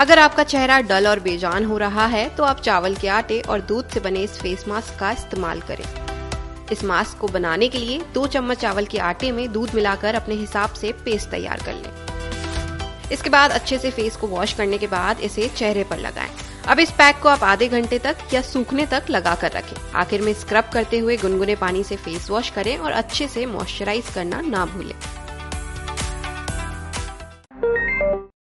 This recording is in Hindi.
अगर आपका चेहरा डल और बेजान हो रहा है तो आप चावल के आटे और दूध से बने इस फेस मास्क का इस्तेमाल करें। इस मास्क को बनाने के लिए दो चम्मच चावल के आटे में दूध मिलाकर अपने हिसाब से पेस्ट तैयार कर लें। इसके बाद अच्छे से फेस को वॉश करने के बाद इसे चेहरे पर लगाएँ। अब इस पैक को आप आधे घंटे तक या सूखने तक लगा कर रखें। आखिर में स्क्रब करते हुए गुनगुने पानी से फेस वॉश करें और अच्छे से मॉइस्चराइज करना ना भूलें।